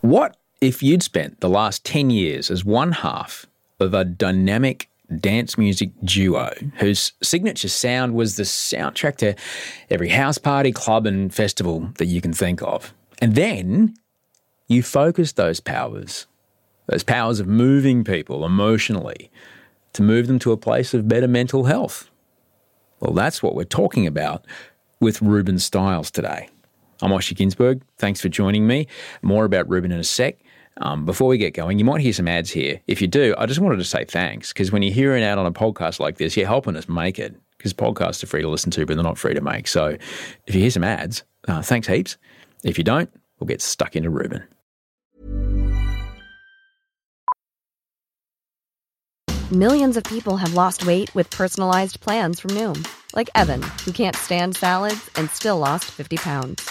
What if you'd spent the last 10 years as one half of a dynamic dance music duo whose signature sound was the soundtrack to every house party, club, and festival that you can think of? And then you focused those powers, those powers of moving people emotionally, to move them to a place of better mental health. Well, that's what we're talking about with Ruben Stiles today. I'm Osher Günsberg. Thanks for joining me. More about Ruben in a sec. Um, before we get going, you might hear some ads here. If you do, I just wanted to say thanks because when you're hearing out on a podcast like this, you're helping us make it because podcasts are free to listen to, but they're not free to make. So if you hear some ads, uh, thanks heaps. If you don't, we'll get stuck into Ruben. Millions of people have lost weight with personalized plans from Noom, like Evan, who can't stand salads and still lost 50 pounds.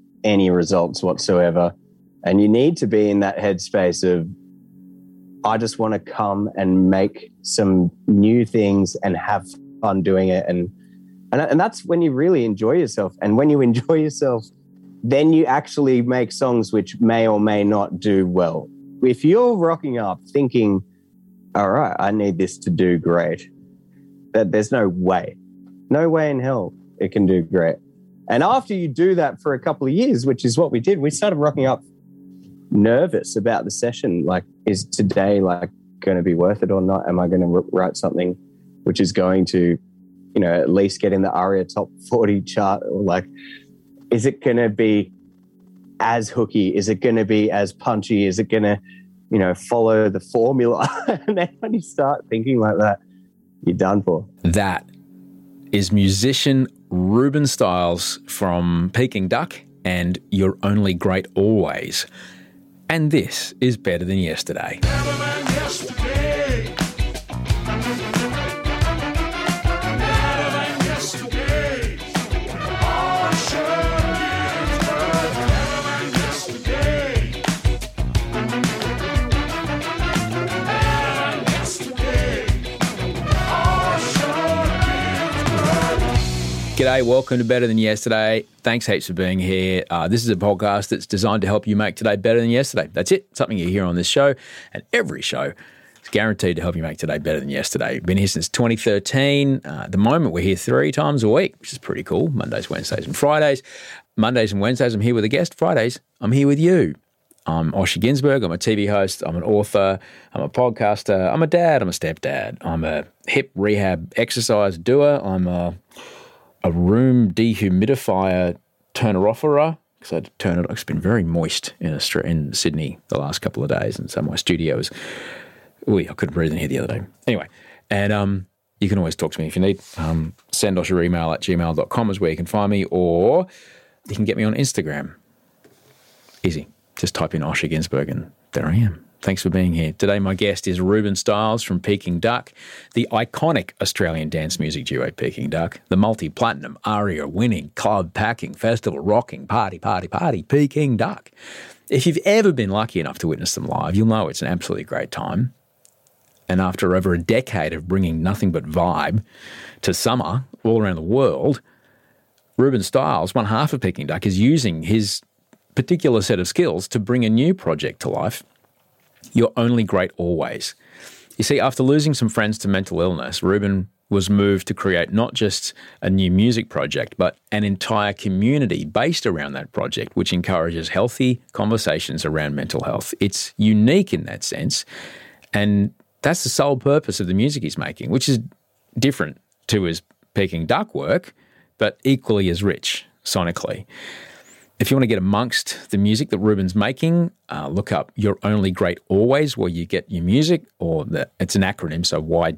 any results whatsoever. And you need to be in that headspace of, I just want to come and make some new things and have fun doing it. And, and, and that's when you really enjoy yourself. And when you enjoy yourself, then you actually make songs which may or may not do well. If you're rocking up thinking, all right, I need this to do great, that there's no way, no way in hell it can do great. And after you do that for a couple of years, which is what we did, we started rocking up nervous about the session. Like, is today like going to be worth it or not? Am I going to write something which is going to, you know, at least get in the ARIA top 40 chart? Or like, is it going to be as hooky? Is it going to be as punchy? Is it going to, you know, follow the formula? and then when you start thinking like that, you're done for. That is musician Ruben Stiles from Peking Duck and You're Only Great Always. And this is better than yesterday. G'day, welcome to Better Than Yesterday. Thanks heaps for being here. Uh, this is a podcast that's designed to help you make today better than yesterday. That's it. Something you hear on this show and every show is guaranteed to help you make today better than yesterday. Been here since 2013. Uh, at the moment, we're here three times a week, which is pretty cool. Mondays, Wednesdays, and Fridays. Mondays and Wednesdays, I'm here with a guest. Fridays, I'm here with you. I'm Osher Günsberg. I'm a TV host. I'm an author. I'm a podcaster. I'm a dad. I'm a stepdad. I'm a hip rehab exercise doer. I'm a a room dehumidifier turner offerer because I had to turn it. It's been very moist in Australia, in Sydney the last couple of days, and so my studio is. Ui, I couldn't breathe in here the other day. Anyway, and um, you can always talk to me if you need. Um, send us your email at gmail.com is where you can find me, or you can get me on Instagram. Easy. Just type in Osher Günsberg and there I am. Thanks for being here. Today, my guest is Ruben Stiles from Peking Duck, the iconic Australian dance music duo Peking Duck, the multi platinum ARIA winning club packing festival rocking party, party, party, Peking Duck. If you've ever been lucky enough to witness them live, you'll know it's an absolutely great time. And after over a decade of bringing nothing but vibe to summer all around the world, Ruben Stiles, one half of Peking Duck, is using his particular set of skills to bring a new project to life, you're only great always. You see, after losing some friends to mental illness, Ruben was moved to create not just a new music project, but an entire community based around that project, which encourages healthy conversations around mental health. It's unique in that sense. And that's the sole purpose of the music he's making, which is different to his Peking duck work, but equally as rich sonically. If you want to get amongst the music that Ruben's making, uh, look up You're Only Great Always, where you get your music, or the, it's an acronym, so Y.O.G.A.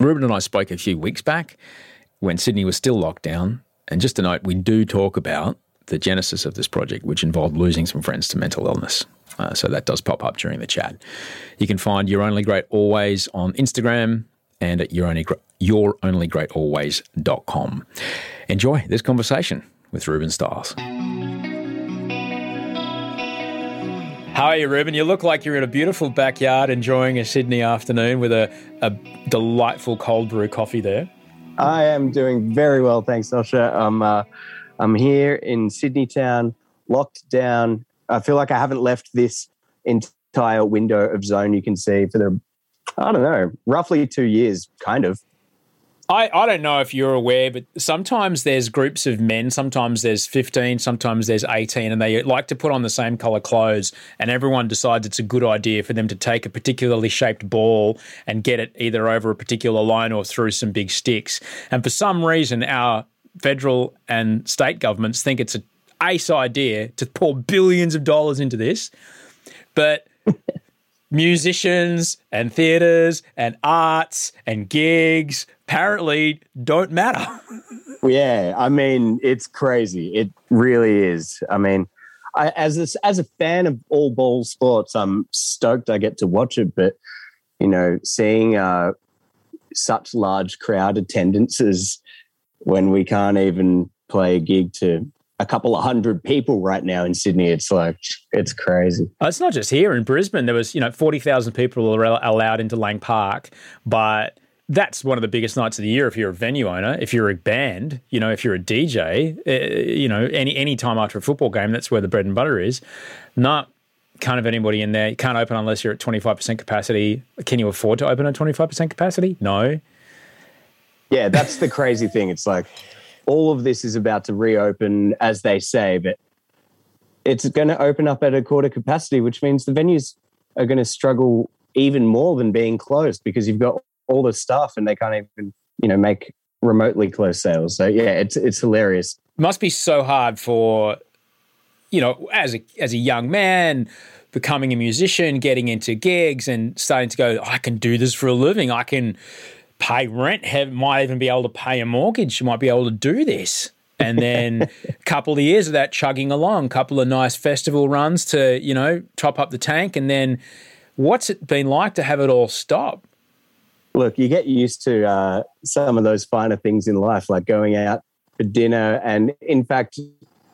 Ruben and I spoke a few weeks back when Sydney was still locked down. And just to note, we do talk about the genesis of this project, which involved losing some friends to mental illness. Uh, so that does pop up during the chat. You can find You're Only Great Always on Instagram and at You're Only, you'ronlygreatalways.com. Enjoy this conversation with Ruben Stiles. How are you, Ruben? You look like you're in a beautiful backyard enjoying a Sydney afternoon with a, a delightful cold brew coffee there. I am doing very well, thanks, Osher. I'm, uh, I'm here in Sydney town, locked down. I feel like I haven't left this entire window of zone you can see for the, I don't know, roughly two years, kind of. I, I don't know if you're aware, but sometimes there's groups of men, sometimes there's 15, sometimes there's 18, and they like to put on the same color clothes, and everyone decides it's a good idea for them to take a particularly shaped ball and get it either over a particular line or through some big sticks. And for some reason, our federal and state governments think it's an ace idea to pour billions of dollars into this. But musicians and theaters and arts and gigs apparently don't matter. yeah, I mean, it's crazy. It really is. I mean, I, as a, as a fan of all ball sports, I'm stoked I get to watch it. But you know, seeing uh, such large crowd attendances when we can't even play a gig to a couple of hundred people right now in Sydney. It's like it's crazy. It's not just here in Brisbane. There was you know forty thousand people allowed into Lang Park, but that's one of the biggest nights of the year if you're a venue owner, if you're a band, you know, if you're a DJ, uh, eh, you know, any any time after a football game, that's where the bread and butter is. Not can't have anybody in there. You can't open unless you're at 25% capacity. Can you afford to open at 25% capacity? No. Yeah, that's the crazy thing. It's like all of this is about to reopen, as they say, but it's going to open up at a quarter capacity, which means the venues are going to struggle even more than being closed because you've got all the stuff and they can't even, you know, make remotely close sales. So yeah, it's it's hilarious. Must be so hard for, you know, as a as a young man becoming a musician, getting into gigs and starting to go, I can do this for a living. I can pay rent, have, might even be able to pay a mortgage, might be able to do this. And then a couple of years of that chugging along, couple of nice festival runs to, you know, top up the tank. And then what's it been like to have it all stop? Look, you get used to uh, some of those finer things in life, like going out for dinner. And in fact,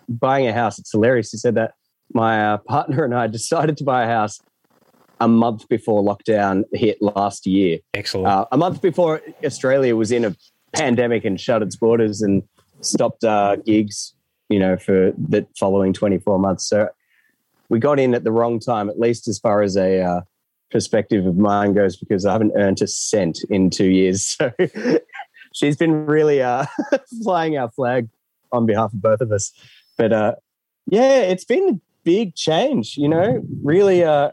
buying a house, it's hilarious. You said that my uh, partner and I decided to buy a house a month before lockdown hit last year. Excellent. Uh, a month before Australia was in a pandemic and shut its borders and stopped uh, gigs, you know, for the following 24 months. So we got in at the wrong time, at least as far as a uh, perspective of mine goes, because I haven't earned a cent in two years. So she's been really uh, flying our flag on behalf of both of us. But uh, yeah, it's been a big change, you know, really uh,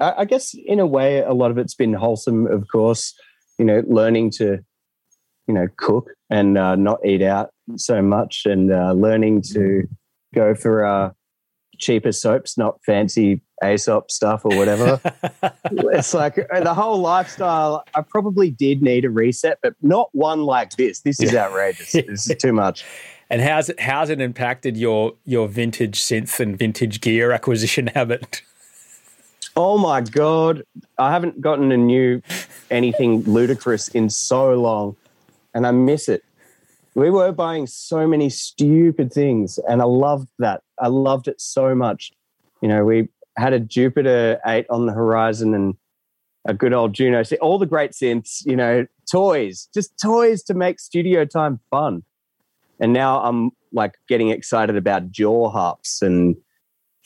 I guess in a way, a lot of it's been wholesome, of course, you know, learning to, you know, cook and uh, not eat out so much and uh, learning to go for uh, cheaper soaps, not fancy Aesop stuff or whatever. it's like uh, the whole lifestyle. I probably did need a reset, but not one like this. This is outrageous. this is too much. And how's it how's it impacted your your vintage synth and vintage gear acquisition habit? Oh my god, I haven't gotten a new anything ludicrous in so long, and I miss it. We were buying so many stupid things, and I loved that. I loved it so much. You know, we had a Jupiter 8 on the horizon and a good old Juno. See, all the great synths, you know, toys, just toys to make studio time fun. And now I'm like getting excited about jaw harps and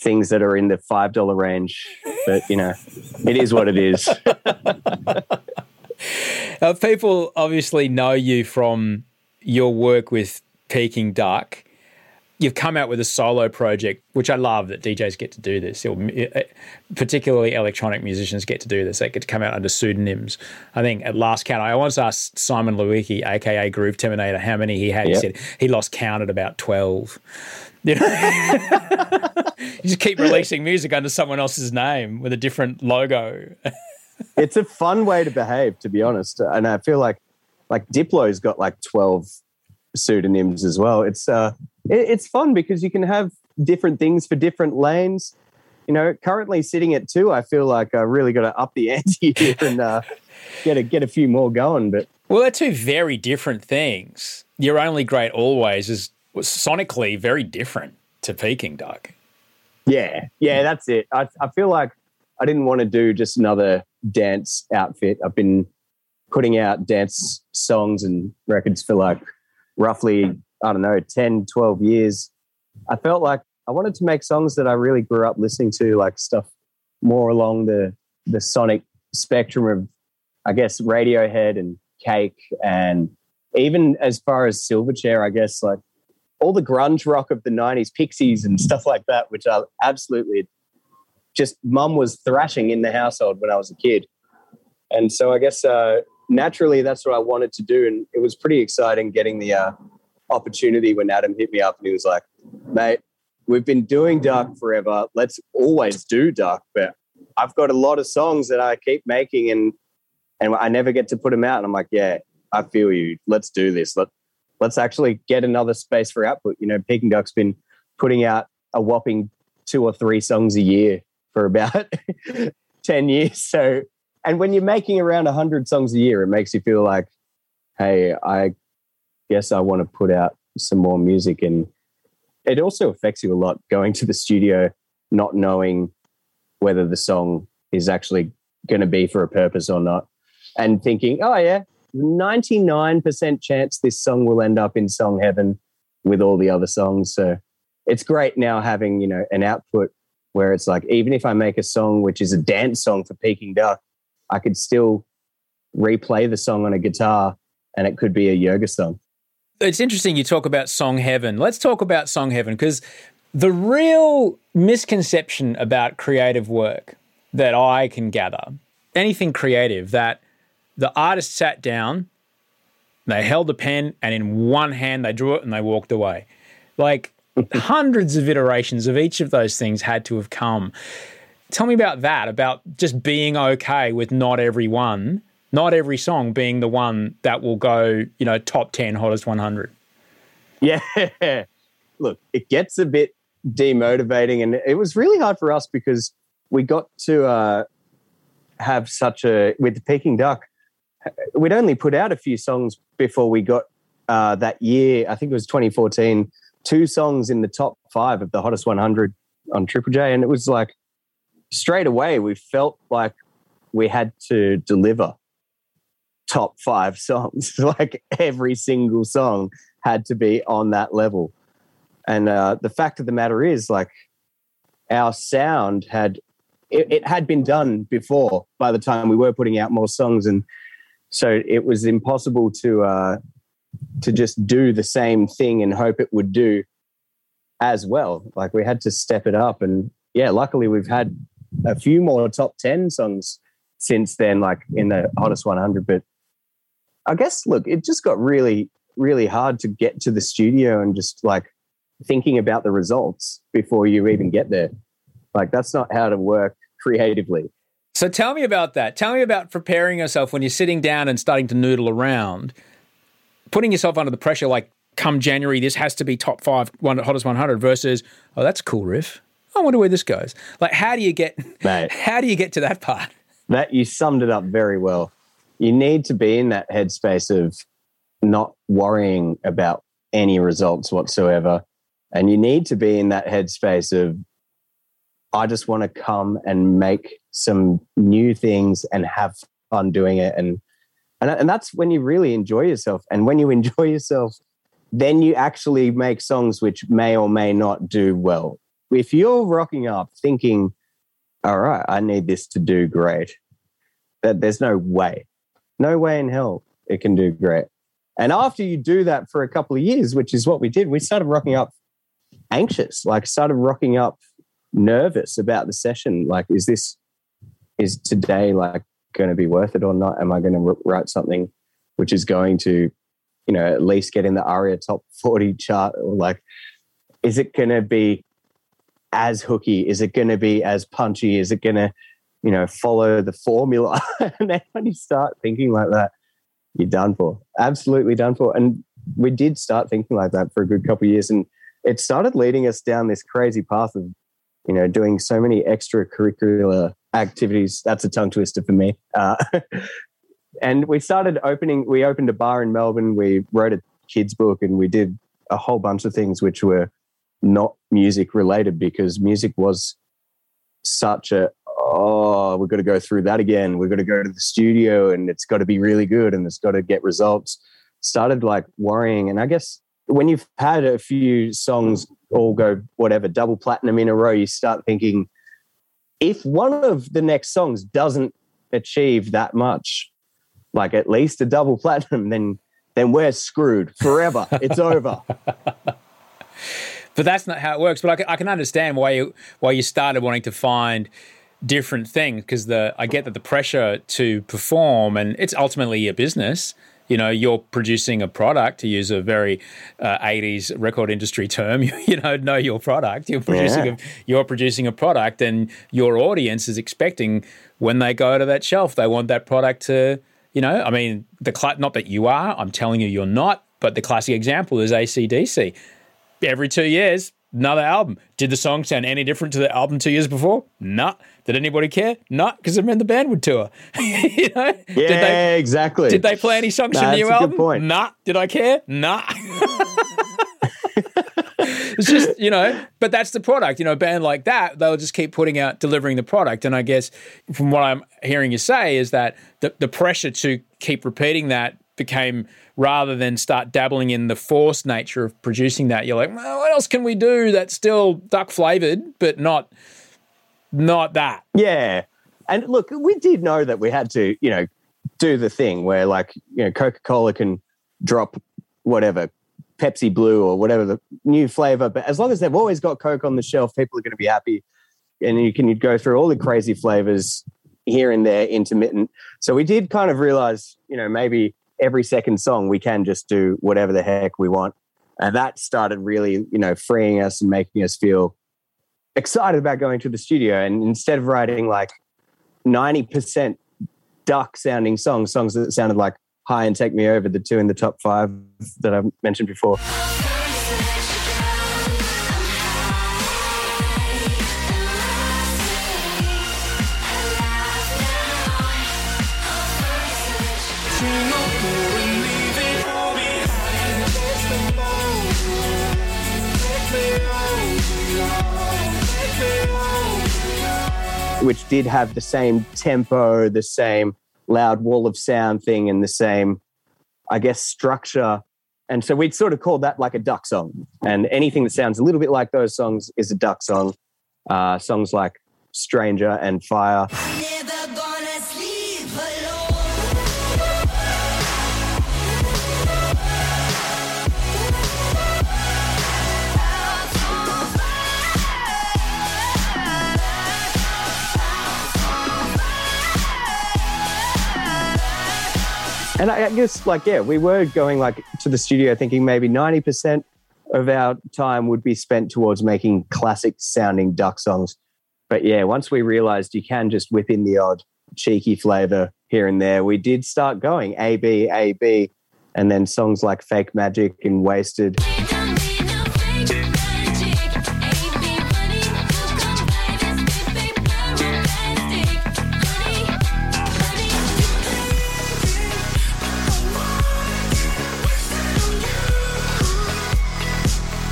things that are in the five dollar range. But you know, it is what it is. uh, people obviously know you from your work with Peking Duck you've come out with a solo project, which I love that DJs get to do this, particularly electronic musicians get to do this. They get to come out under pseudonyms. I think at last count, I once asked Simon Lewicki, aka Groove Terminator, how many he had. Yep. He said he lost count at about 12. You, know? you just keep releasing music under someone else's name with a different logo. it's a fun way to behave, to be honest. And I feel like like Diplo's got like 12 pseudonyms as well. It's uh it, it's fun because you can have different things for different lanes. You know, currently sitting at two, I feel like I really got to up the ante here and uh, get a get a few more going. But well, they're two very different things. You're only great always is sonically very different to Peking Duck. Yeah, yeah, that's it. I, I feel like I didn't want to do just another dance outfit. I've been putting out dance songs and records for like roughly I don't know, 10, 12 years, I felt like I wanted to make songs that I really grew up listening to, like stuff more along the the sonic spectrum of, I guess, Radiohead and Cake, and even as far as Silverchair, I guess, like all the grunge rock of the 90s, Pixies and stuff like that, which I absolutely just mum was thrashing in the household when I was a kid. And so I guess uh, naturally that's what I wanted to do. And it was pretty exciting getting the uh, opportunity when Adam hit me up and he was like, mate, we've been doing Duck forever. Let's always do Duck. But I've got a lot of songs that I keep making and and I never get to put them out. And I'm like, yeah, I feel you. Let's do this. Let, let's actually get another space for output. You know, Peking Duck's been putting out a whopping two or three songs a year for about 10 years. So, and when you're making around 100 songs a year, it makes you feel like, hey, I guess I want to put out some more music. And it also affects you a lot going to the studio, not knowing whether the song is actually going to be for a purpose or not, and thinking, oh, yeah, 99% chance this song will end up in song heaven with all the other songs. So it's great now having, you know, an output where it's like, even if I make a song which is a dance song for Peking Duck, I could still replay the song on a guitar and it could be a yoga song it's interesting you talk about Song Heaven. Let's talk about Song Heaven because the real misconception about creative work that I can gather, anything creative, that the artist sat down, they held a pen, and in one hand they drew it and they walked away. Like hundreds of iterations of each of those things had to have come. Tell me about that, about just being okay with not every one not every song being the one that will go, you know, top 10 hottest 100. Yeah. Look, it gets a bit demotivating. And it was really hard for us because we got to uh, have such a, with the Peking Duck, we'd only put out a few songs before we got uh, that year, I think it was 2014, two songs in the top five of the hottest 100 on Triple J. And it was like straight away, we felt like we had to deliver top five songs. like every single song had to be on that level. And uh, the fact of the matter is, like, our sound had it, it, had been done before by the time we were putting out more songs, and so it was impossible to uh, to just do the same thing and hope it would do as well. Like we had to step it up, and yeah, luckily we've had a few more top ten songs since then, like in the hottest 100. But I guess, look, it just got really, really hard to get to the studio and just like thinking about the results before you even get there. Like, that's not how to work creatively. So tell me about that. Tell me about preparing yourself when you're sitting down and starting to noodle around, putting yourself under the pressure like, come January, this has to be top five, one hottest 100 versus, oh, that's a cool riff. I wonder where this goes. Like, how do you get, Mate, how do you get to that part? That you summed it up very well you need to be in that headspace of not worrying about any results whatsoever. And you need to be in that headspace of, I just want to come and make some new things and have fun doing it. And, and, and that's when you really enjoy yourself. And when you enjoy yourself, then you actually make songs which may or may not do well. If you're rocking up thinking, all right, I need this to do great, that there's no way, no way in hell it can do great. And after you do that for a couple of years, which is what we did, we started rocking up anxious, like started rocking up nervous about the session. Like, is this, is today like going to be worth it or not? Am I going to write something which is going to, you know, at least get in the ARIA top 40 chart? Or like, is it going to be as hooky? Is it going to be as punchy? Is it going to, you know, follow the formula? and then when you start thinking like that, you're done for. Absolutely done for. And we did start thinking like that for a good couple of years. And it started leading us down this crazy path of, you know, doing so many extracurricular activities. That's a tongue twister for me. Uh, and we started opening, we opened a bar in Melbourne. We wrote a kids' book and we did a whole bunch of things which were not music related because music was such a oh we've got to go through that again. We've got to go to the studio and it's got to be really good and it's got to get results. Started like worrying and i guess when you've had a few songs all go whatever double platinum in a row you start thinking if one of the next songs doesn't achieve that much like at least a double platinum then then we're screwed forever. It's over. But that's not how it works. But I can, I can understand why you why you started wanting to find different things because the I get that the pressure to perform and it's ultimately your business. You know, you're producing a product to use a very uh, 80s record industry term. You, know, know your product. You're producing yeah. a, you're producing a product, and your audience is expecting when they go to that shelf, they want that product to. You know, I mean, the cl- not that you are. I'm telling you, you're not. But the classic example is ACDC. Every two years, another album. Did the song sound any different to the album two years before? Nah. Did anybody care? Nah, because I'm in the band would tour. you know? Yeah, did they, exactly. Did they play any songs from the new album? Point. Nah. Did I care? Nah. it's just you know but that's the product you know a band like that they'll just keep putting out delivering the product and i guess from what i'm hearing you say is that the, the pressure to keep repeating that became rather than start dabbling in the forced nature of producing that, you're like, well, what else can we do that's still duck flavored, but not not that? Yeah. And look, we did know that we had to, you know, do the thing where like, you know, Coca-Cola can drop whatever, Pepsi Blue or whatever the new flavor. But as long as they've always got Coke on the shelf, people are going to be happy. And you can go through all the crazy flavors here and there, intermittent. So we did kind of realize, you know, maybe every second song we can just do whatever the heck we want. And that started really, you know, freeing us and making us feel excited about going to the studio. And instead of writing like 90% duck sounding songs, songs that sounded like High and Take Me Over, the two in the top five that I mentioned before. Which did have the same tempo, the same loud wall of sound thing, and the same, I guess, structure. And so we'd sort of call that like a duck song. And anything that sounds a little bit like those songs is a duck song. Uh, songs like Stranger and Fire. And I guess, like, yeah, we were going like to the studio thinking maybe 90% of our time would be spent towards making classic sounding duck songs. But yeah, once we realized you can just whip in the odd cheeky flavor here and there, we did start going A, B, A, B, and then songs like Fake Magic and Wasted.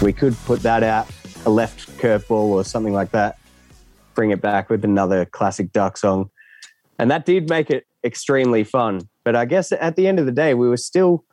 We could put that out, a left curveball or something like that, bring it back with another classic duck song. And that did make it extremely fun. But I guess at the end of the day, we were still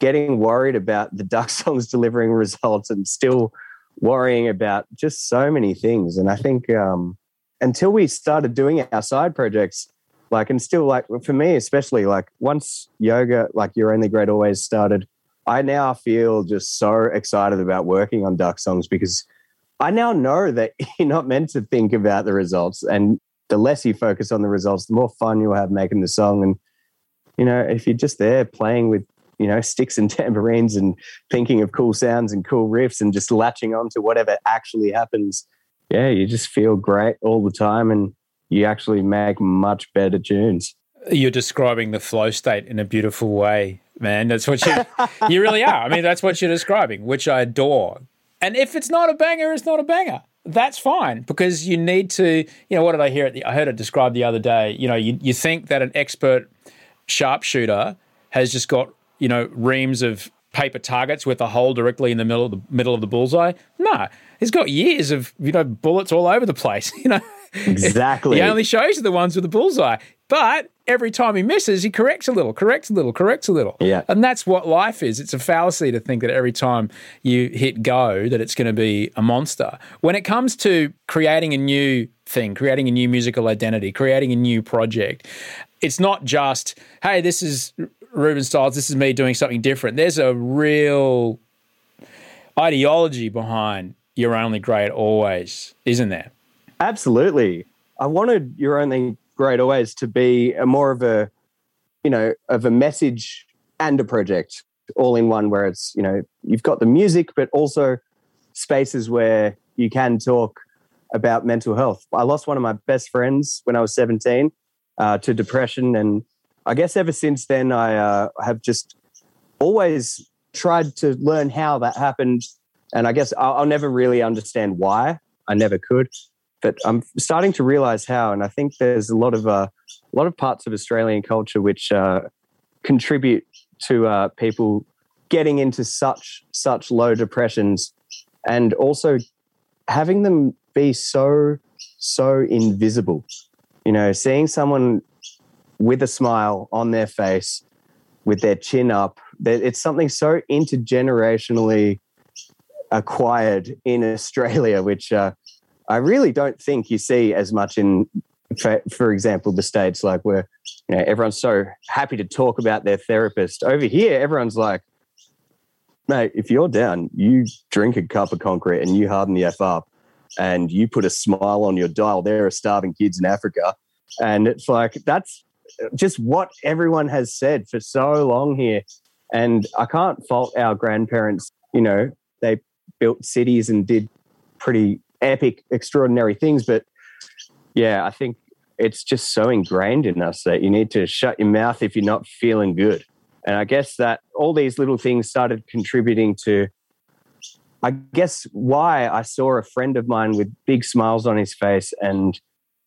getting worried about the duck songs delivering results and still worrying about just so many things. And I think um, until we started doing our side projects, like, and still, like, for me, especially, like, once yoga, like, You're Only Great Always started, I now feel just so excited about working on duck songs because I now know that you're not meant to think about the results. And the less you focus on the results, the more fun you'll have making the song. And, you know, if you're just there playing with, you know, sticks and tambourines and thinking of cool sounds and cool riffs and just latching on to whatever actually happens, yeah, you just feel great all the time. And you actually make much better tunes. You're describing the flow state in a beautiful way, man. That's what you you really are. I mean, that's what you're describing, which I adore. And if it's not a banger, it's not a banger. That's fine because you need to, you know, what did I hear? I heard it described the other day. You know, you, you think that an expert sharpshooter has just got, you know, reams of paper targets with a hole directly in the middle of the middle of the bullseye. No, he's got years of, you know, bullets all over the place, you know. Exactly. he only shows you the ones with the bullseye. But every time he misses, he corrects a little, corrects a little, corrects a little. Yeah. And that's what life is. It's a fallacy to think that every time you hit go that it's going to be a monster. When it comes to creating a new thing, creating a new musical identity, creating a new project, it's not just, hey, this is Ruben Stiles, this is me doing something different. There's a real ideology behind you're only great always, isn't there? Absolutely. I wanted You're Only Great Always to be a more of a, you know, of a message and a project all in one where it's, you know, you've got the music, but also spaces where you can talk about mental health. I lost one of my best friends when I was 17 uh, to depression. And I guess ever since then, I uh, have just always tried to learn how that happened. And I guess I'll, I'll never really understand why. I never could but I'm starting to realize how. And I think there's a lot of uh, a lot of parts of Australian culture which uh, contribute to uh, people getting into such such low depressions, and also having them be so so invisible. You know, seeing someone with a smile on their face, with their chin up, it's something so intergenerationally acquired in Australia, which uh, I really don't think you see as much in, for, for example, the states like where you know everyone's so happy to talk about their therapist. Over here, everyone's like, mate, if you're down, you drink a cup of concrete and you harden the f up, and you put a smile on your dial. There are starving kids in Africa, and it's like that's just what everyone has said for so long here. And I can't fault our grandparents. You know, they built cities and did pretty epic, extraordinary things. But yeah, I think it's just so ingrained in us that you need to shut your mouth if you're not feeling good. And I guess that all these little things started contributing to, I guess, why I saw a friend of mine with big smiles on his face and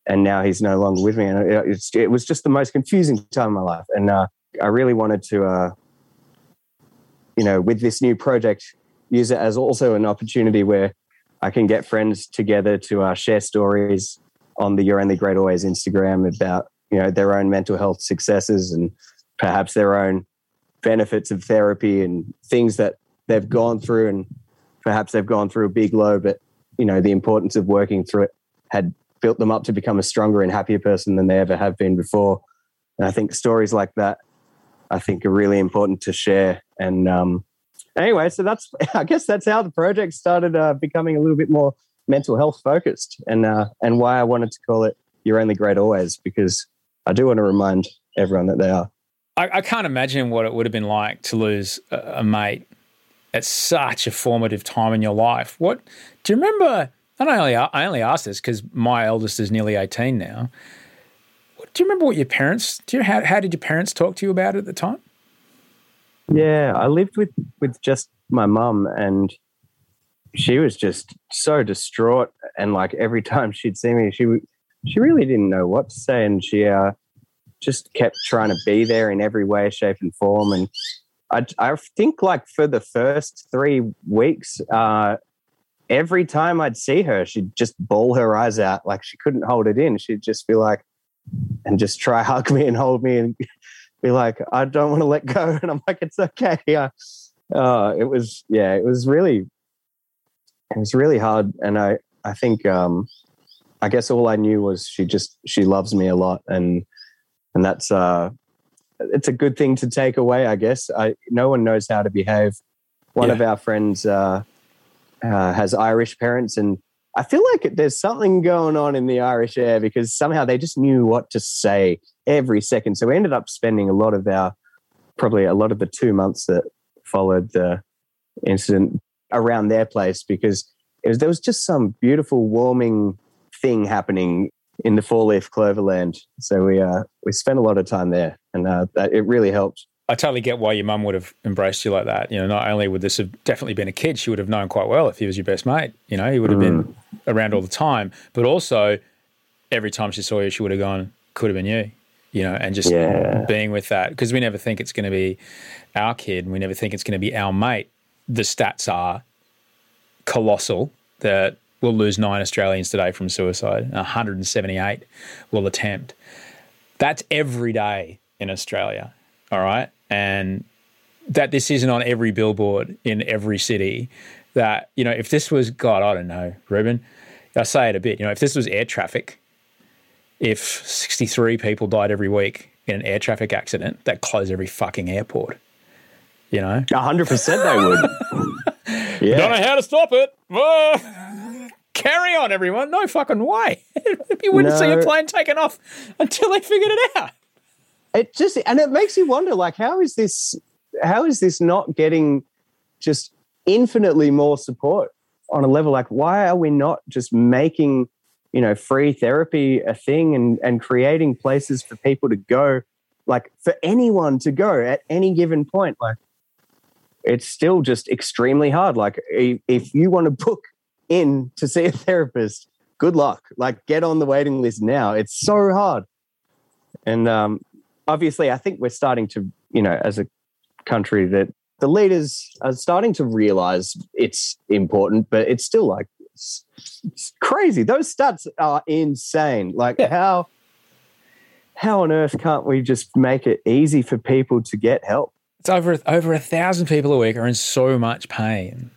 and now he's no longer with me. And it, was just the most confusing time in my life. And uh, I really wanted to, uh, you know, with this new project, use it as also an opportunity where I can get friends together to uh, share stories on the You're Only Great Always Instagram about you know their own mental health successes and perhaps their own benefits of therapy and things that they've gone through and perhaps they've gone through a big low but you know the importance of working through it had built them up to become a stronger and happier person than they ever have been before. And i think stories like that i think are really important to share and um, anyway, so that's I guess that's how the project started uh, becoming a little bit more mental health focused, and uh, and why I wanted to call it "You're Only Great Always" because I do want to remind everyone that they are. I, I can't imagine what it would have been like to lose a, a mate at such a formative time in your life. What do you remember? And I only I only ask this because my eldest is nearly eighteen now. Do you remember what your parents? Do you how how did your parents talk to you about it at the time? Yeah, I lived with with just my mum, and she was just so distraught. And like every time she'd see me, she she really didn't know what to say, and she uh, just kept trying to be there in every way, shape, and form. And I, I think like for the first three weeks, uh, every time I'd see her, she'd just bawl her eyes out, like she couldn't hold it in. She'd just be like, and just try hug me and hold me and be like, I don't want to let go. And I'm like, it's okay. Yeah. Uh, it was, yeah, it was really, it was really hard. And I, I think, um, I guess all I knew was she just, she loves me a lot. And, and that's, uh, it's a good thing to take away, I guess. I, no one knows how to behave. One Yeah. of our friends, uh, uh, has Irish parents and I feel like there's something going on in the Irish air because somehow they just knew what to say every second. So we ended up spending a lot of our, probably a lot of the two months that followed the incident around their place because was, there was just some beautiful warming thing happening in the four leaf cloverland. So we uh, we spent a lot of time there, and uh, that, it really helped. I totally get why your mum would have embraced you like that. You know, not only would this have definitely been a kid, she would have known quite well if he was your best mate. You know, he would have been mm. around all the time. But also, every time she saw you, she would have gone, could have been you. You know, and just Yeah. being with that because we never think it's going to be our kid, and we never think it's going to be our mate. The stats are colossal that we'll lose nine Australians today from suicide. 178 will attempt. That's every day in Australia. All right. And that this isn't on every billboard in every city. That, you know, if this was, God, I don't know, Ruben, I say it a bit, you know, if this was air traffic, if 63 people died every week in an air traffic accident, that close every fucking airport. You know? hundred percent, they would. Don't know how to stop it. Oh, carry on, everyone. No fucking way. you wouldn't see a plane taken off until they figured it out. It just and it makes you wonder, like, how is this? How is this not getting just infinitely more support on a level? Like, why are we not just making you know free therapy a thing and and creating places for people to go, like for anyone to go at any given point, like. It's still just extremely hard. Like, if, you want to book in to see a therapist, good luck. Like, get on the waiting list now. It's so hard. And um, obviously, I think we're starting to, you know, as a country, that the leaders are starting to realize it's important, but it's still like it's, it's crazy. Those stats are insane. Like how how on earth can't we just make it easy for people to get help? It's over over a thousand people a week are in so much pain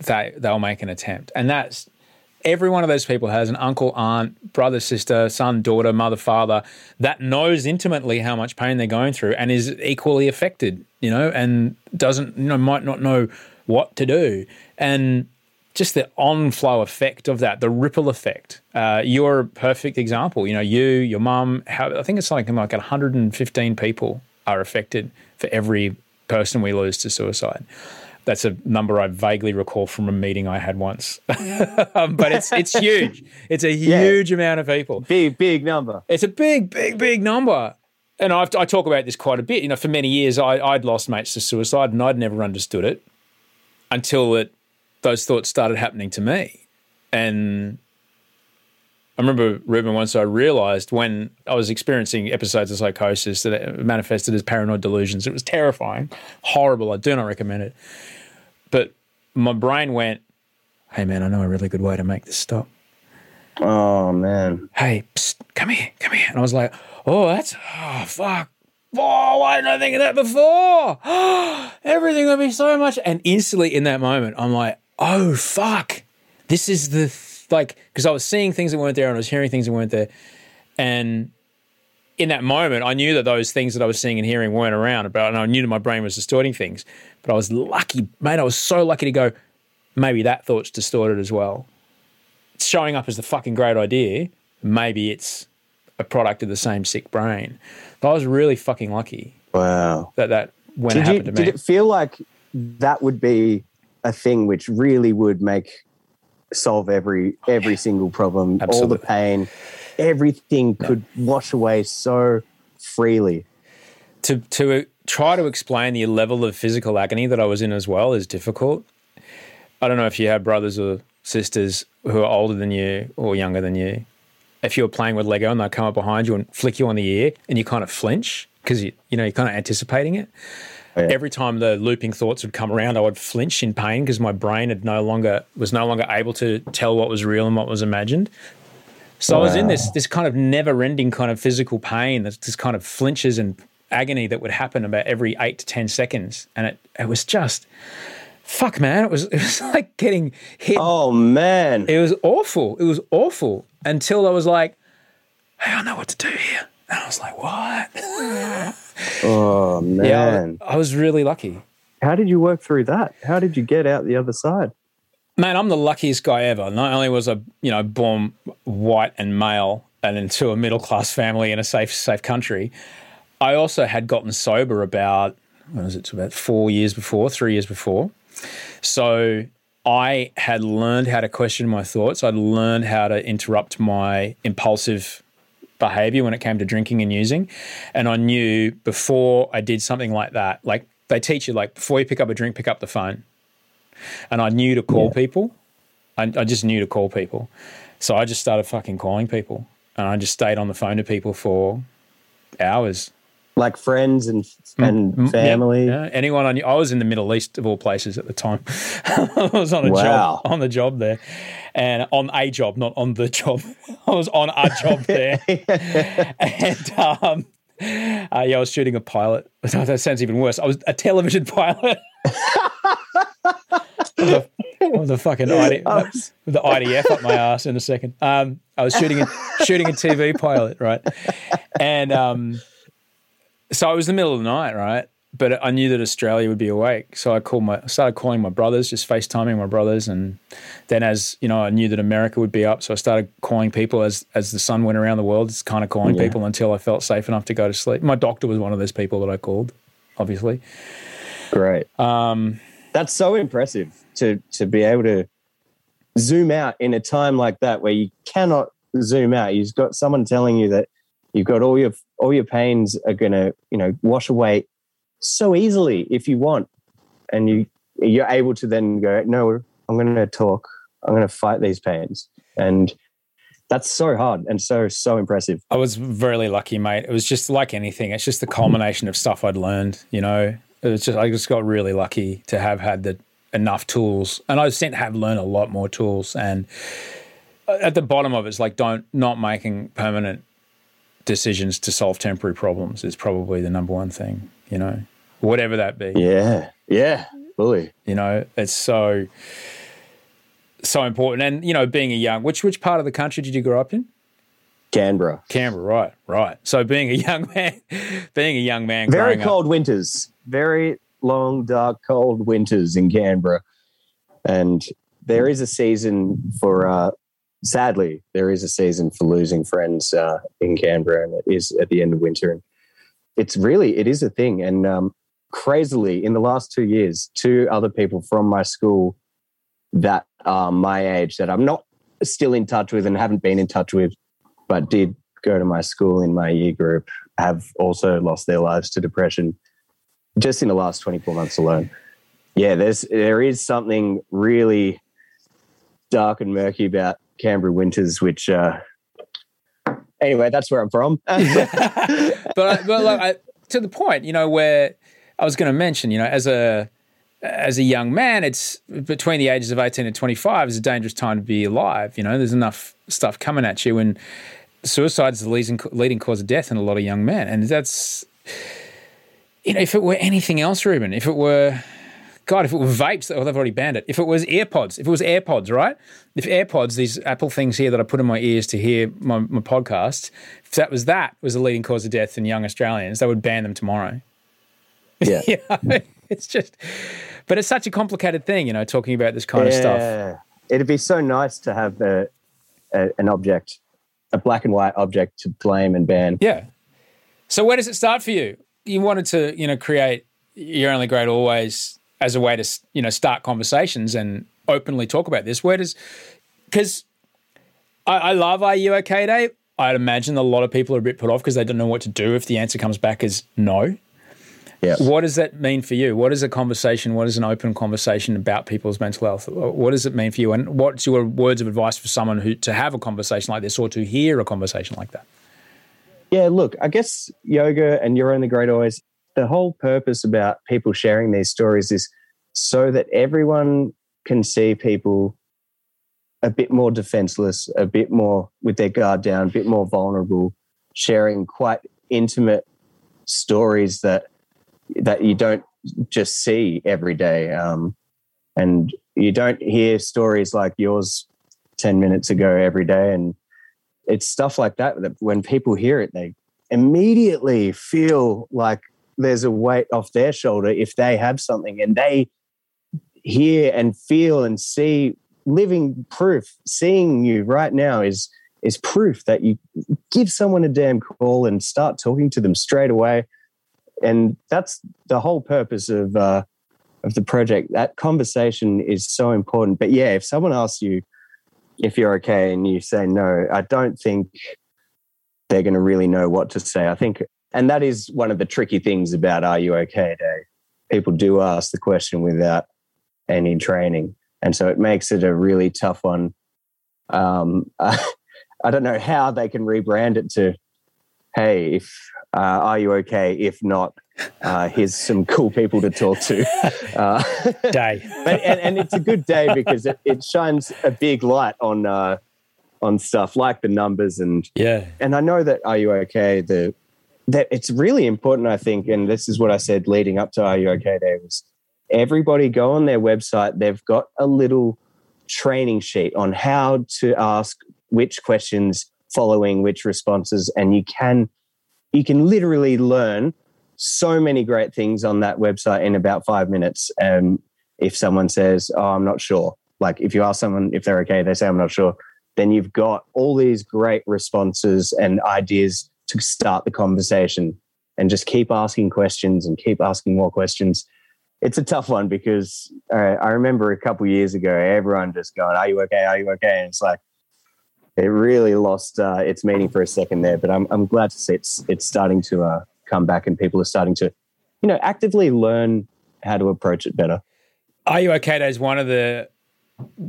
that they'll make an attempt, and that's every one of those people has an uncle, aunt, brother, sister, son, daughter, mother, father that knows intimately how much pain they're going through and is equally affected, you know, and doesn't, you know, might not know what to do, and just the on-flow effect of that, the ripple effect. Uh, you're a perfect example. You know, you, your mum, I think it's like like 115 people are affected for every person we lose to suicide. That's a number I vaguely recall from a meeting I had once, Um, but it's it's huge. It's a huge amount of people. Big, big number. It's a big, big, big number. And I've, I talk about this quite a bit. You know, for many years, I, I'd lost mates to suicide and I'd never understood it until it, those thoughts started happening to me. And I remember, Ruben, once I realized when I was experiencing episodes of psychosis that it manifested as paranoid delusions. It was terrifying, horrible. I do not recommend it. But my brain went, hey, man, I know a really good way to make this stop Oh man. hey, psst, come here, come here. And I was like, oh, that's, oh, fuck. Oh, why didn't I think of that before? Everything would be so much. And instantly in that moment, I'm like, oh, fuck. This is the, th- like, because I was seeing things that weren't there and I was hearing things that weren't there. And in that moment, I knew that those things that I was seeing and hearing weren't around, but and I knew that my brain was distorting things. But I was lucky, mate. I was so lucky to go, maybe that thought's distorted as well it's showing up as the fucking great idea, maybe it's a product of the same sick brain. But I was really fucking lucky Wow. that that when it Did you happened to me. did it feel like that would be a thing which really would make solve every oh, every single problem, all the pain, everything could wash away so freely. to to uh, try to explain the level of physical agony that I was in as well is difficult. I don't know if you have brothers or sisters who are older than you or younger than you. If you're playing with Lego and they come up behind you and flick you on the ear and you kind of flinch because you you know you're kind of anticipating it. Oh, yeah. Every time the looping thoughts would come around, I would flinch in pain because my brain had no longer was no longer able to tell what was real and what was imagined. So I was in this this kind of never ending kind of physical pain this, just kind of flinches and agony that would happen about every eight to 10 seconds. And it, it was just, fuck, man. It was, it was like getting hit. Oh man. It was awful. It was awful until I was like, hey, I know what to do here. And I was like, what? Oh man. yeah, I, was really lucky. How did you work through that? How did you get out the other side? Man, I'm the luckiest guy ever. Not only was I, you know, born white and male and into a middle class family in a safe, safe country, I also had gotten sober about, what was it, about four years before, three years before. So I had learned how to question my thoughts. I'd learned how to interrupt my impulsive behavior when it came to drinking and using. And I knew before I did something like that, like they teach you, like before you pick up a drink, pick up the phone. And I knew to call people. I, I just knew to call people. So I just started fucking calling people. And I just stayed on the phone to people for hours. Like friends and and Mm, family. Yeah, yeah. anyone I knew. I was in the Middle East of all places at the time. I was on a Wow. job on the job there, and on a job, not on the job. I was on a job there, and um, uh, yeah, I was shooting a pilot. that sounds even worse. I was a television pilot. with fucking ID, I was- the IDF up my ass in a second. Um, I was shooting a, shooting a TV pilot, right? And um, so it was the middle of the night, right? But I knew that Australia would be awake, so I called my, I started calling my brothers, just FaceTiming my brothers, and then as you know, I knew that America would be up, so I started calling people as as the sun went around the world, just kind of calling Yeah. people until I felt safe enough to go to sleep. My doctor was one of those people that I called, obviously. Great. Um, That's so impressive to to be able to zoom out in a time like that where you cannot zoom out. You've got someone telling you that you've got all your all your pains are gonna, you know, wash away so easily if you want. And you you're able to then go, no, I'm gonna talk. I'm gonna fight these pains. And that's so hard and so so impressive. I was really lucky, mate. It was just like anything. It's just the culmination of stuff I'd learned. You know, it was just I just got really lucky to have had the enough tools, and I've since have learned a lot more tools. And at the bottom of it, it's like don't not making permanent decisions to solve temporary problems is probably the number one thing. You know, whatever that be. Yeah. Yeah. Fully. You know, it's so so important. And you know, being a young, which which part of the country did you grow up in? Canberra. Canberra, right, right. So being a young man, being a young man, very growing up- cold winters, very long, dark, cold winters in Canberra. And there is a season for, uh, sadly, there is a season for losing friends uh, in Canberra, and it is at the end of winter. And it's really, it is a thing. And um, crazily, in the last two years, two other people from my school that are my age that I'm not still in touch with and haven't been in touch with, but did go to my school in my year group have also lost their lives to depression just in the last 24 months alone. Yeah, there's there is something really dark and murky about Canberra winters, which uh anyway, that's where I'm from. but I, but like I, to the point, you know, where I was going to mention, you know, as a as a young man, it's between the ages of eighteen and twenty five is a dangerous time to be alive. You know, there's enough stuff coming at you, and suicide is the leading leading cause of death in a lot of young men, and that's you know, if it were anything else, Ruben, if it were. God, if it were vapes, oh, they've already banned it. If it was AirPods, if it was AirPods, right? If AirPods, these Apple things here that I put in my ears to hear my, my podcast, if that was that was the leading cause of death in young Australians, they would ban them tomorrow. yeah. You know, it's just, but it's such a complicated thing, you know, talking about this kind of stuff. It'd be so nice to have a, a, an object, a black and white object to blame and ban. Yeah. So where does it start for you? You wanted to, you know, create You're Only Great Always as a way to, you know, start conversations and openly talk about this. Where does, because I, I love Are You Okay Day? I'd imagine a lot of people are a bit put off because they don't know what to do if the answer comes back as no. Yeah. What does that mean for you? What is a conversation? What is an open conversation about people's mental health? What does it mean for you? And what's your words of advice for someone who to have a conversation like this or to hear a conversation like that? Yeah, look, I guess yoga and You're Only Great Always, the whole purpose about people sharing these stories is so that everyone can see people a bit more defenseless, a bit more with their guard down, a bit more vulnerable, sharing quite intimate stories that that you don't just see every day. Um, and you don't hear stories like yours 10 minutes ago every day. And it's stuff like that that when people hear it, they immediately feel like there's a weight off their shoulder if they have something and they hear and feel and see living proof seeing you right now is is proof that you give someone a damn call and start talking to them straight away and that's the whole purpose of uh, of the project. That conversation is so important. But yeah, if someone asks you if you're okay and you say no, I don't think they're going to really know what to say. I think, and that is one of the tricky things about "Are you okay?" Day. People do ask the question without any training, and so it makes it a really tough one. Um, I don't know how they can rebrand it to, "Hey, if uh, are you okay? If not, uh, here's some cool people to talk to. Uh, day, but, and, and, it's a good day because it, it shines a big light on uh, on stuff like the numbers and yeah. And I know that Are You Okay? The that it's really important, I think, and this is what I said leading up to Are You Okay Day was everybody go on their website. They've got a little training sheet on how to ask which questions following which responses, and you can you can literally learn so many great things on that website in about five minutes. And um, if someone says, Oh, I'm not sure, like if you ask someone if they're okay, they say, I'm not sure, then you've got all these great responses and ideas to start the conversation and just keep asking questions and keep asking more questions. It's a tough one because uh, I remember a couple years ago, everyone just going, Are you okay? Are you okay? And it's like, it really lost uh, its meaning for a second there. But I'm I'm glad to see it's it's starting to uh, come back and people are starting to, you know, actively learn how to approach it better. Are you okay? Is one of the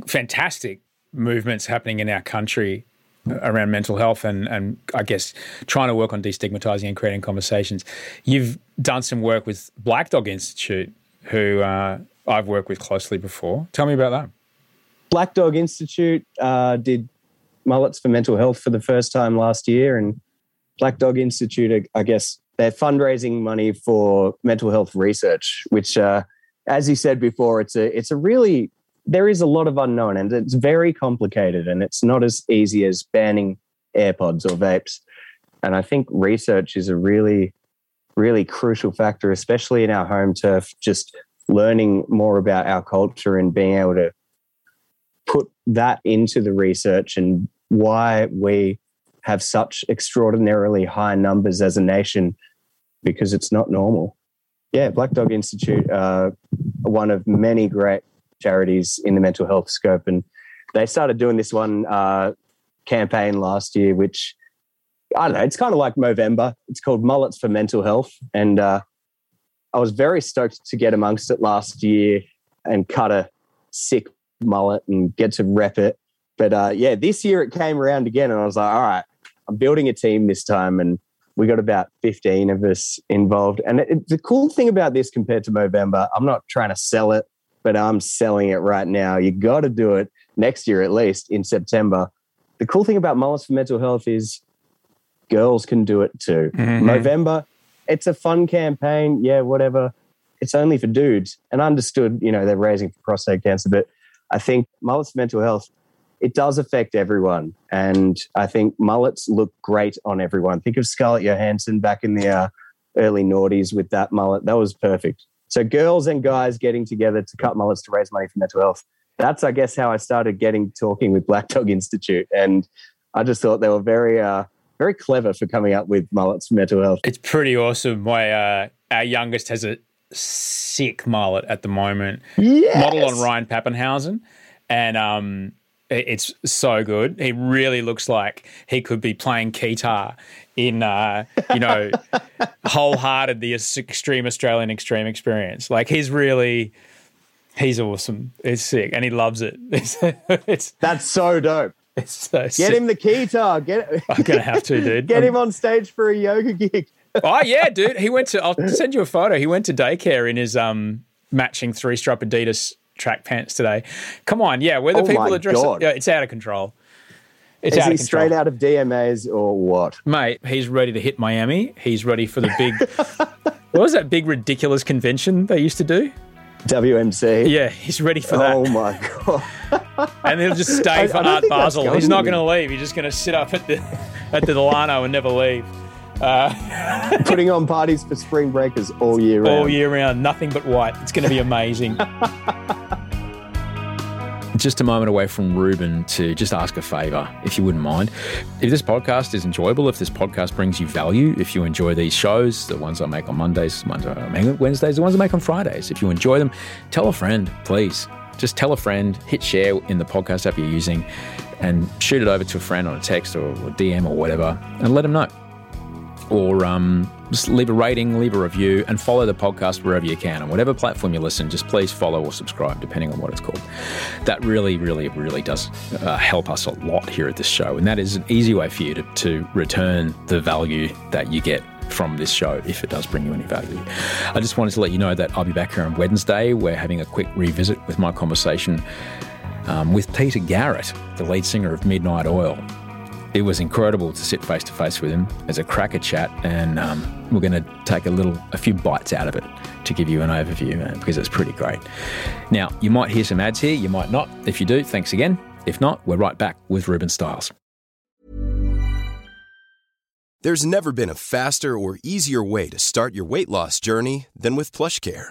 fantastic movements happening in our country around mental health and, and I guess trying to work on destigmatizing and creating conversations. You've done some work with Black Dog Institute, who uh, I've worked with closely before. Tell me about that. Black Dog Institute uh, did Mullets for Mental Health for the first time last year. And Black Dog Institute, I guess, they're fundraising money for mental health research, which, uh, as you said before, it's a it's a really there is a lot of unknown and it's very complicated and it's not as easy as banning AirPods or vapes. And I think research is a really, really crucial factor, especially in our home turf, just learning more about our culture and being able to put that into the research and why we have such extraordinarily high numbers as a nation because it's not normal. Yeah, Black Dog Institute, uh, one of many great charities in the mental health scope, and they started doing this one uh, campaign last year, which I don't know. It's kind of like Movember. It's called Mullets for Mental Health, and uh, I was very stoked to get amongst it last year and cut a sick mullet and get to rep it. But uh, yeah, this year it came around again, and I was like, all right, I'm building a team this time, and we got about 15 of us involved. And it, the cool thing about this compared to Movember, I'm not trying to sell it, but I'm selling it right now. You got to do it next year, at least in September. The cool thing about Mullets for Mental Health is girls can do it too. Mm-hmm. Movember, it's a fun campaign. Yeah, whatever. It's only for dudes. And I understood, you know, they're raising for prostate cancer, but I think mullets for mental health, it does affect everyone. And I think mullets look great on everyone. Think of Scarlett Johansson back in the uh, early noughties with that mullet. That was perfect. So girls and guys getting together to cut mullets to raise money for mental health. That's, I guess, how I started getting talking with Black Dog Institute. And I just thought they were very, uh, very clever for coming up with mullets for mental health. It's pretty awesome. My uh, our youngest has a sick mullet at the moment. Yes. Model on Ryan Papenhuyzen, And um, it's so good. He really looks like he could be playing guitar in, uh, you know, wholehearted the extreme Australian extreme experience. Like he's really, he's awesome. It's sick, and he loves it. It's, it's that's so dope. It's so get sick. him the guitar. Get I'm gonna have to, dude. get him on stage for a yoga gig oh yeah, dude. He went to. I'll send you a photo. He went to daycare in his um matching three stripe Adidas track pants today. Come on, yeah. Where the oh people are dressed, yeah, it's out of control. It's Is out he control. straight out of DMAs or what? Mate, he's ready to hit Miami. He's ready for the big. what was that big ridiculous convention they used to do? WMC. Yeah, he's ready for that. Oh my god. and he'll just stay I- for I Art Basel. He's not going to leave. He's just going to sit up at the at the Delano and never leave Uh, Putting on parties for spring breakers all year round. all year round. Nothing but white. It's going to be amazing. just a moment away from Ruben to just ask a favour, if you wouldn't mind. If this podcast is enjoyable, if this podcast brings you value, if you enjoy these shows, the ones I make on Mondays, the ones I make on Wednesdays, the ones I make on Fridays, if you enjoy them, tell a friend, please. Just tell a friend, hit share in the podcast app you're using, and shoot it over to a friend on a text or, or DM or whatever, and let them know or um, just leave a rating, leave a review, and follow the podcast wherever you can. On whatever platform you listen, just please follow or subscribe, depending on what it's called. That really, really, really does uh, help us a lot here at this show. And that is an easy way for you to, to return the value that you get from this show if it does bring you any value. I just wanted to let you know that I'll be back here on Wednesday. We're having a quick revisit with my conversation um, with Peter Garrett, the lead singer of Midnight Oil. It was incredible to sit face to face with him as a cracker chat, and um, we're going to take a little, a few bites out of it to give you an overview uh, because it's pretty great. Now, you might hear some ads here, you might not. If you do, thanks again. If not, we're right back with Ruben Stiles. There's never been a faster or easier way to start your weight loss journey than with PlushCare.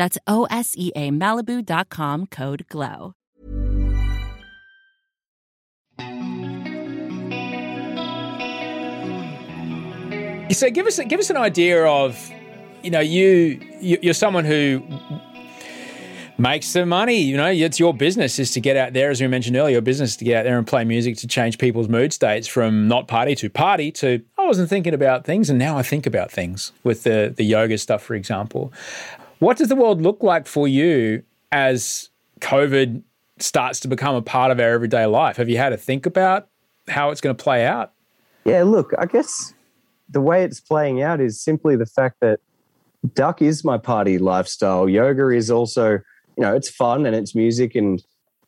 That's O S E A Malibu.com code GLOW. So give us give us an idea of, you know, you you- you're someone who makes some money. You know, it's your business is to get out there, as we mentioned earlier. Your business to get out there and play music to change people's mood states from not party to party to I wasn't thinking about things and now I think about things with the the yoga stuff, for example. What does the world look like for you as COVID starts to become a part of our everyday life? Have you had to think about how it's going to play out? Yeah, look, I guess the way it's playing out is simply the fact that Duk is my party lifestyle. Yoga is also, you know, it's fun and it's music and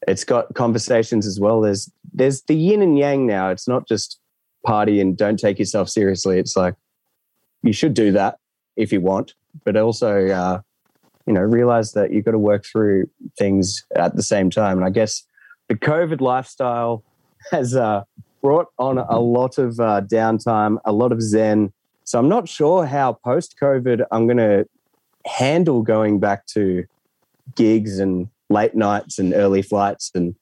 it's got conversations as well. There's there's the yin and yang now. It's not just party and don't take yourself seriously. It's like you should do that if you want, but also uh, you know, realize that you've got to work through things at the same time. And I guess the COVID lifestyle has uh, brought on a lot of uh, downtime, a lot of zen. So I'm not sure how post COVID I'm going to handle going back to gigs and late nights and early flights. And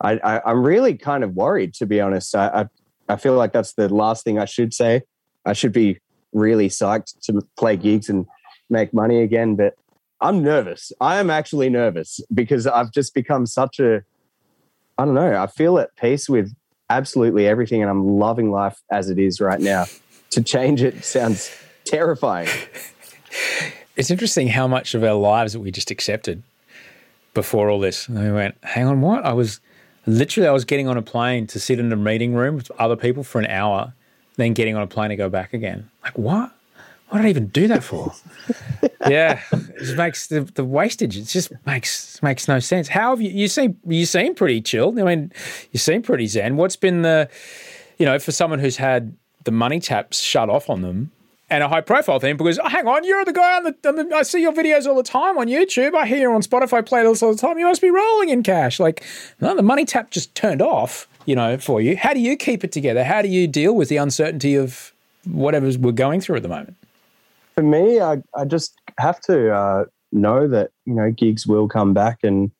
I, I'm really kind of worried, to be honest. I, I, I feel like that's the last thing I should say. I should be really psyched to play gigs and make money again, but I'm nervous. I am actually nervous because I've just become such a, I don't know, I feel at peace with absolutely everything and I'm loving life as it is right now. To change it sounds terrifying. It's interesting how much of our lives that we just accepted before all this. And we went, hang on, what? I was literally, I was getting on a plane to sit in a meeting room with other people for an hour, then getting on a plane to go back again. Like, what? What did I even do that for? yeah, it just makes the, the wastage. It just makes makes no sense. How have you? You seem you seem pretty chilled. I mean, you seem pretty zen. What's been the, you know, for someone who's had the money taps shut off on them and a high profile thing because oh, hang on, you're the guy on the, on the, I see your videos all the time on YouTube. I hear you on Spotify playlists all the time. You must be rolling in cash. Like, no, the money tap just turned off. You know, for you. How do you keep it together? How do you deal with the uncertainty of whatever we're going through at the moment? For me, I, I just have to uh, know that you know gigs will come back, and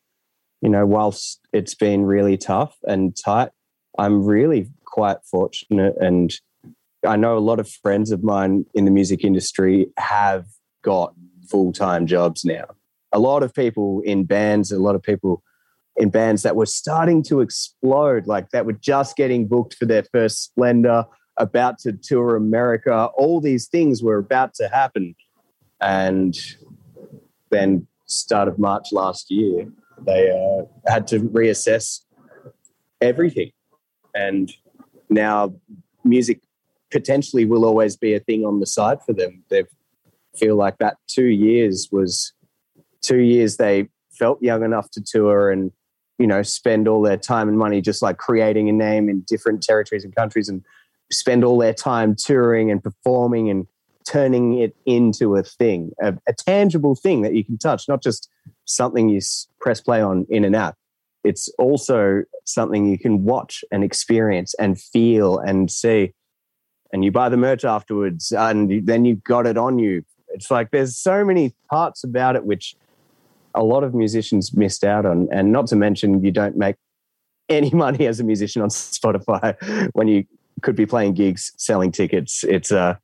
you know, whilst it's been really tough and tight, I'm really quite fortunate and I know a lot of friends of mine in the music industry have got full time jobs now. A lot of people in bands, a lot of people in bands that were starting to explode, like that were just getting booked for their first Splendour, about to tour America. All these things were about to happen. And then, start of March last year, they uh, had to reassess everything. And now music potentially will always be a thing on the side for them. They feel like that two years was two years they felt young enough to tour and you know spend all their time and money just like creating a name in different territories and countries and spend all their time touring and performing and turning it into a thing a, a tangible thing that you can touch not just something you press play on in an app it's also something you can watch and experience and feel and see and you buy the merch afterwards and then you've got it on you. It's like there's so many parts about it which a lot of musicians missed out on. And not to mention, you don't make any money as a musician on Spotify when you could be playing gigs, selling tickets. It's uh,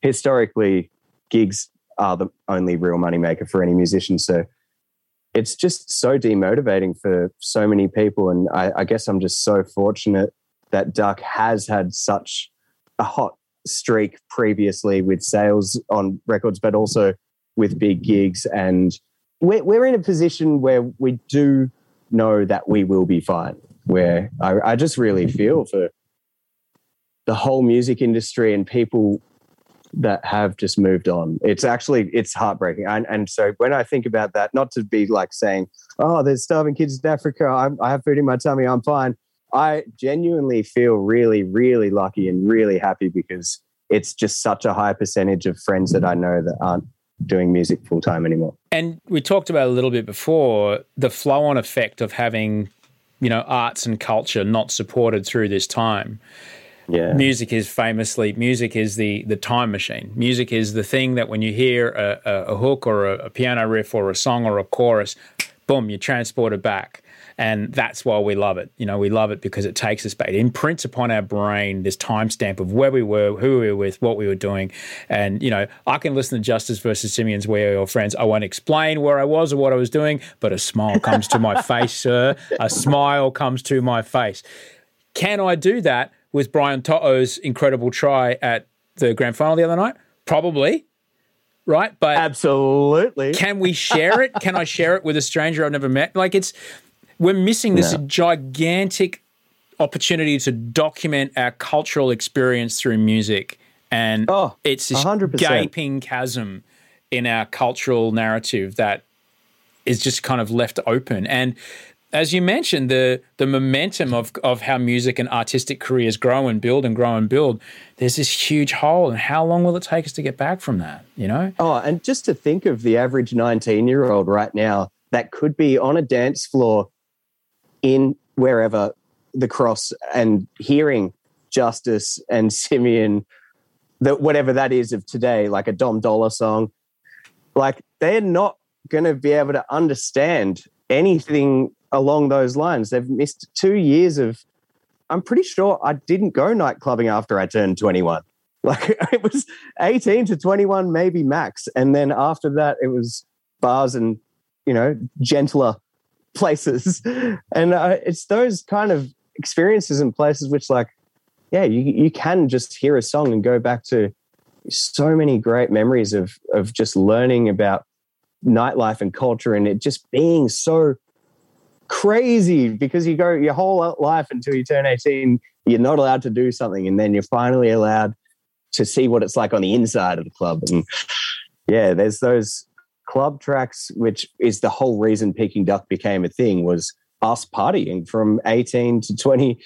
historically, gigs are the only real moneymaker for any musician. So it's just so demotivating for so many people. And I, I guess I'm just so fortunate that Duk has had such a hot streak previously with sales on records, but also with big gigs. And we're, we're in a position where we do know that we will be fine. Where I, I just really feel for the whole music industry and people that have just moved on. It's actually it's heartbreaking. And, and so when I think about that, not to be like saying, "Oh, there's starving kids in Africa. I'm, I have food in my tummy. I'm fine." I genuinely feel really, really lucky and really happy because it's just such a high percentage of friends that I know that aren't doing music full time anymore. And we talked about a little bit before the flow on effect of having, you know, arts and culture not supported through this time. Yeah. Music is famously music is the the time machine. Music is the thing that when you hear a, a, a hook or a, a piano riff or a song or a chorus, boom, you're transported back. And that's why we love it. You know, we love it because it takes us back. It imprints upon our brain this timestamp of where we were, who we were with, what we were doing. And, you know, I can listen to Justice versus Simian's Where Are Your Friends. I won't explain where I was or what I was doing, but a smile comes to my face, sir. A smile comes to my face. Can I do that with Brian To'o's incredible try at the grand final the other night? Probably right? But absolutely, can we share it? can I share it with a stranger I've never met? Like it's we're missing this no. gigantic opportunity to document our cultural experience through music. And oh, it's this 100%. gaping chasm in our cultural narrative that is just kind of left open. And as you mentioned, the the momentum of of how music and artistic careers grow and build and grow and build, there's this huge hole. And how long will it take us to get back from that? You know? Oh, and just to think of the average 19 year old right now that could be on a dance floor in wherever the cross and hearing Justice and Simian, that whatever that is of today, like a Dom Dolla song, like they're not going to be able to understand anything along those lines. They've missed two years of. I'm pretty sure I didn't go night clubbing after I turned 21. Like it was 18 to 21, maybe max, and then after that, it was bars and you know gentler places. And uh, it's those kind of experiences and places which, like, yeah, you, you can just hear a song and go back to so many great memories of, of just learning about nightlife and culture and it just being so crazy because you go your whole life until you turn 18 you're not allowed to do something and then you're finally allowed to see what it's like on the inside of the club. And yeah, there's those club tracks, which is the whole reason Peking Duk became a thing was us partying from 18 to 20.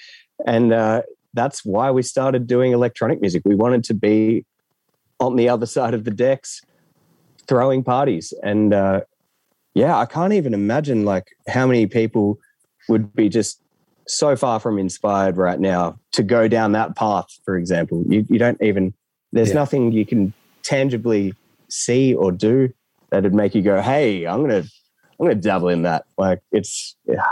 And uh, that's why we started doing electronic music. We wanted to be on the other side of the decks throwing parties. And uh, yeah, I can't even imagine like how many people would be just so far from inspired right now to go down that path, for example. You, you don't even, there's yeah. nothing you can tangibly see or do that'd make you go, hey, I'm going to, I'm going to dabble in that. Like it's, yeah,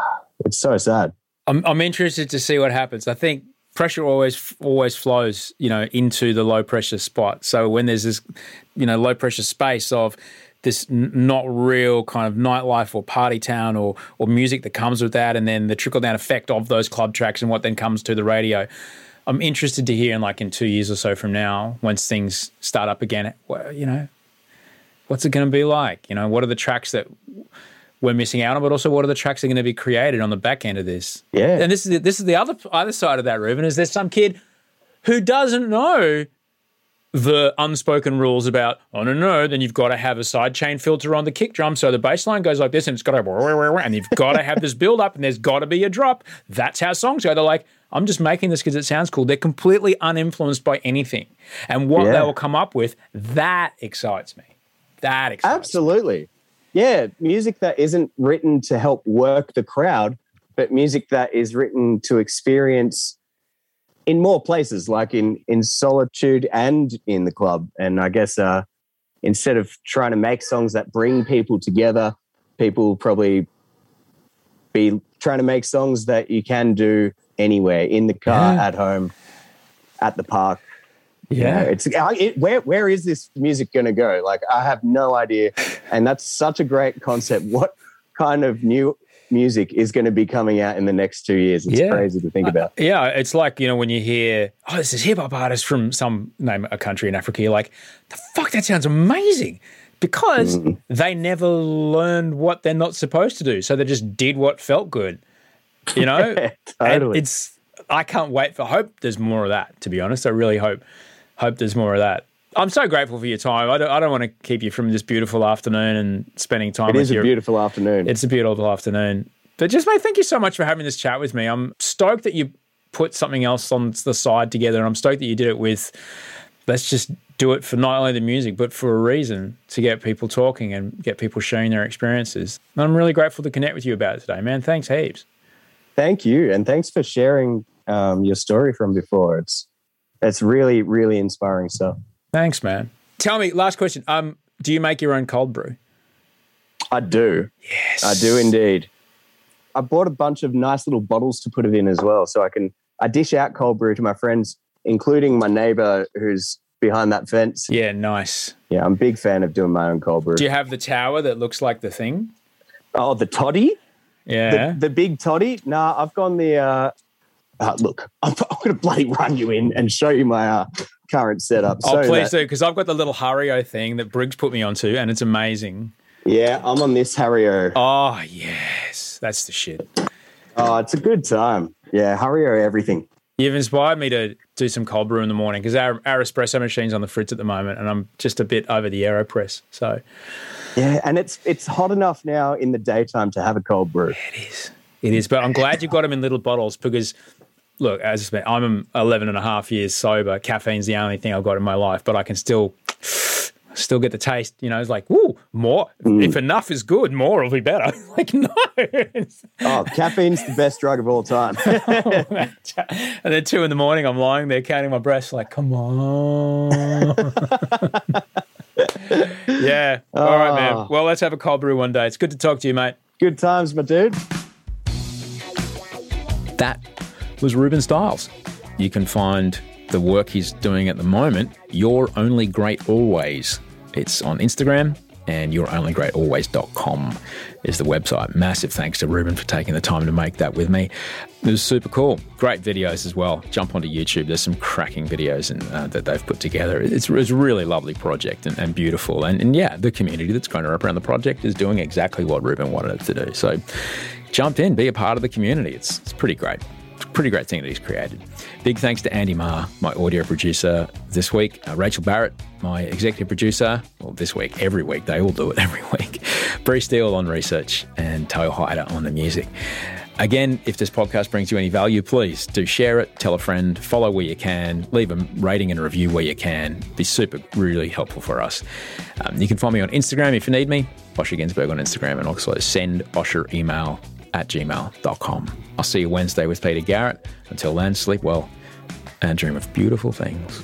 it's so sad. I'm, I'm interested to see what happens. I think pressure always always flows, you know, into the low pressure spot. So when there's this, you know, low pressure space of this n- not real kind of nightlife or party town or or music that comes with that, and then the trickle down effect of those club tracks and what then comes to the radio. I'm interested to hear in like in two years or so from now, once things start up again, you know, what's it going to be like? You know, what are the tracks that we're missing out on, but also what are the tracks that are going to be created on the back end of this? Yeah, and this is the, this is the other other side of that, Ruben. Is there's some kid who doesn't know the unspoken rules about oh no no then you've got to have a sidechain filter on the kick drum. So the bass line goes like this and it's got to and you've got to have this build up and there's got to be a drop. That's how songs go. They're like i'm just making this because it sounds cool. They're completely uninfluenced by anything. And what yeah. they will come up with that excites me. That excites absolutely. Me. yeah music that isn't written to help work the crowd but music that is written to experience in more places, like in in solitude and in the club. And I guess uh, instead of trying to make songs that bring people together, people probably be trying to make songs that you can do anywhere in the car, yeah. at home, at the park. Yeah, it's it, where where is this music going to go? Like I have no idea, and that's such a great concept. What kind of new music is going to be coming out in the next two years. It's yeah. crazy to think about. Uh, yeah, it's like, you know, when you hear, oh, this is hip hop artist from some name a country in Africa, you're like, the fuck, that sounds amazing. Because mm. they never learned what they're not supposed to do. So they just did what felt good. You know? yeah, totally. And it's I can't wait for hope there's more of that, to be honest. I really hope hope there's more of that. I'm so grateful for your time. I don't, I don't want to keep you from this beautiful afternoon and spending time. It with is a beautiful afternoon. It's a beautiful afternoon. But just mate, thank you so much for having this chat with me. I'm stoked that you put something else on the side together, and I'm stoked that you did it with. Let's just do it for not only the music, but for a reason to get people talking and get people sharing their experiences. And I'm really grateful to connect with you about it today, man. Thanks heaps. Thank you, and thanks for sharing um, your story from before. It's it's really really inspiring stuff. Thanks, man. Tell me, last question. Um, do you make your own cold brew? I do. Yes. I do indeed. I bought a bunch of nice little bottles to put it in as well. So I can I dish out cold brew to my friends, including my neighbor who's behind that fence. Yeah, nice. Yeah, I'm a big fan of doing my own cold brew. Do you have the tower that looks like the thing? Oh, the toddy? Yeah. The, the big toddy? Nah, I've gone the uh, uh look, I'm, I'm going to bloody run you in and show you my uh, current setup. Oh, so please that, do, because I've got the little Hario thing that Briggs put me onto, and it's amazing. Yeah, I'm on this Hario. Oh yes, that's the shit. Oh, it's a good time. Yeah, Hario everything. You've inspired me to do some cold brew in the morning because our, our espresso machine's on the fritz at the moment, and I'm just a bit over the Aeropress. So, yeah, and it's it's hot enough now in the daytime to have a cold brew. It is. It is, but I'm glad you've got them in little bottles because look, as I said, I'm 11 and a half years sober. Caffeine's the only thing I've got in my life, but I can still still get the taste. You know, it's like, ooh, more. Mm. If enough is good, more will be better. like, no. oh, caffeine's the best drug of all time. and then two in the morning, I'm lying there counting my breaths, like, come on. yeah. All right, man. Ah. Well, let's have a cold brew one day. It's good to talk to you, mate. Good times, my dude. That was Ruben Stiles. You can find the work he's doing at the moment, You're Only Great Always. It's on Instagram and you'reonlygreatalways.com is the website. Massive thanks to Ruben for taking the time to make that with me. It was super cool. Great videos as well. Jump onto YouTube. There's some cracking videos and, uh, that they've put together. It's, it's a really lovely project and, and beautiful. And, and, yeah, the community that's grown up around the project is doing exactly what Ruben wanted it to do. So jump in, be a part of the community. It's, it's pretty great Pretty great thing that he's created. Big thanks to Andy Marr, my audio producer this week, uh, Rachel Barrett, my executive producer, well, this week, every week, they all do it every week, Bree Steele on research, and Toe Hyder on the music. Again, if this podcast brings you any value, please do share it, tell a friend, follow where you can, leave a rating and a review where you can. It'd be super, really helpful for us. Um, you can find me on Instagram if you need me, Osher Günsberg on Instagram, and also send Osher email at gmail.com. I'll see you Wednesday with Peter Garrett. Until then, sleep well and dream of beautiful things.